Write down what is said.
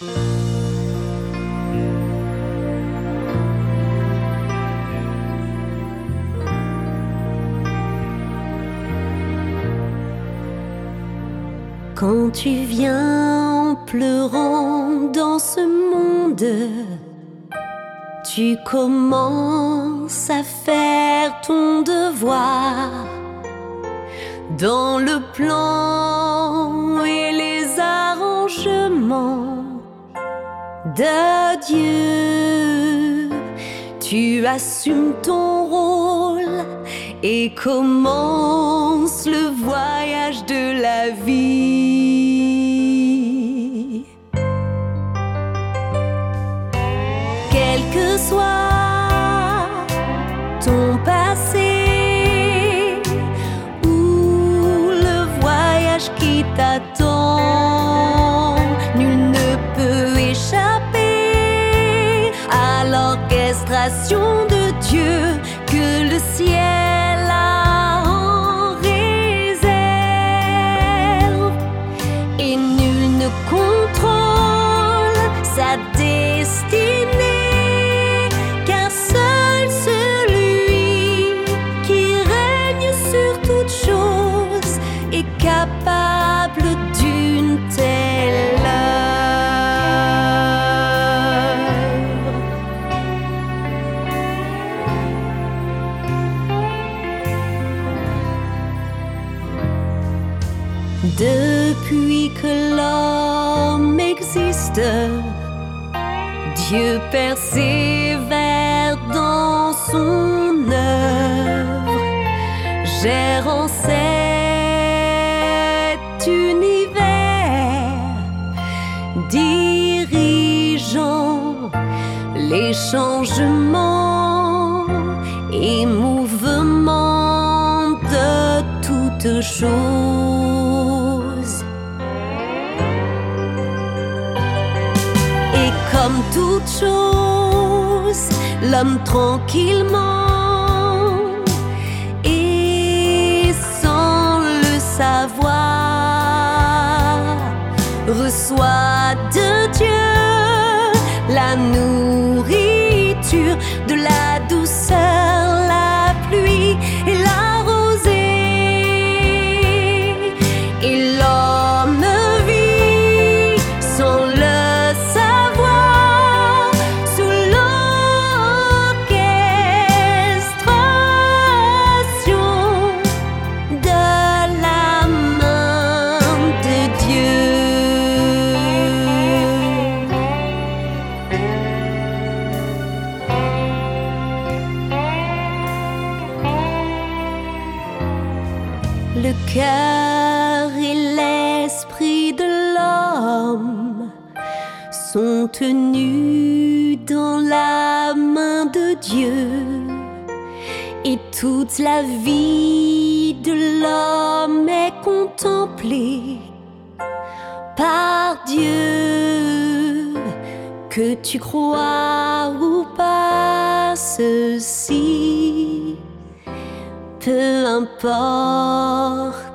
Quand tu viens en pleurant dans ce monde, tu commences à faire ton devoir. Dans le plan et les arrangements de Dieu. Tu assumes ton rôle et commence le voyage de la vie. De Dieu que le ciel Depuis que l'homme existe, Dieu persévère dans son œuvre, gérant cet univers, dirigeant les changements et mouvements de toutes choses. Comme toute chose, l'homme tranquillement Le cœur et l'esprit de l'homme sont tenus dans la main de Dieu et toute la vie de l'homme est contemplée par Dieu. Que tu crois ou pas ceci, peu importe.